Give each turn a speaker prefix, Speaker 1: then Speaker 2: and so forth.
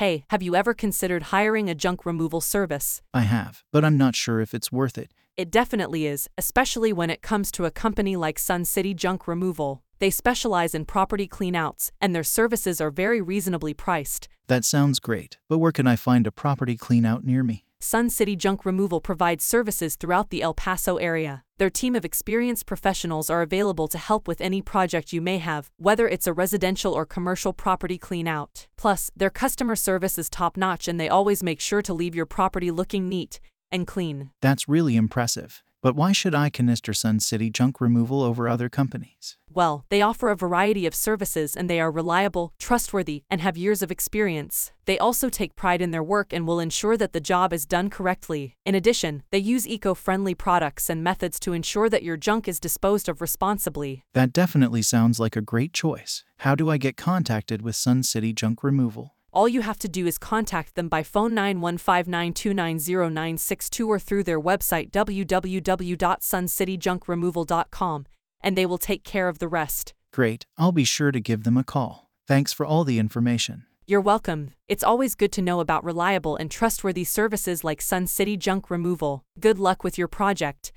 Speaker 1: Hey, have you ever considered hiring a junk removal service?
Speaker 2: I have, but I'm not sure if it's worth it.
Speaker 1: It definitely is, especially when it comes to a company like Sun City Junk Removal. They specialize in property cleanouts, and their services are very reasonably priced.
Speaker 2: That sounds great, but where can I find a property cleanout near me?
Speaker 1: Sun City Junk Removal provides services throughout the El Paso area. Their team of experienced professionals are available to help with any project you may have, whether it's a residential or commercial property cleanout. Plus, their customer service is top notch and they always make sure to leave your property looking neat and clean.
Speaker 2: That's really impressive. But why should I canister Sun City junk removal over other companies?
Speaker 1: Well, they offer a variety of services and they are reliable, trustworthy, and have years of experience. They also take pride in their work and will ensure that the job is done correctly. In addition, they use eco friendly products and methods to ensure that your junk is disposed of responsibly.
Speaker 2: That definitely sounds like a great choice. How do I get contacted with Sun City junk removal?
Speaker 1: All you have to do is contact them by phone 91592900962 or through their website www.suncityjunkremoval.com, and they will take care of the rest.
Speaker 2: Great, I'll be sure to give them a call. Thanks for all the information.
Speaker 1: You're welcome. It's always good to know about reliable and trustworthy services like Sun City Junk Removal. Good luck with your project.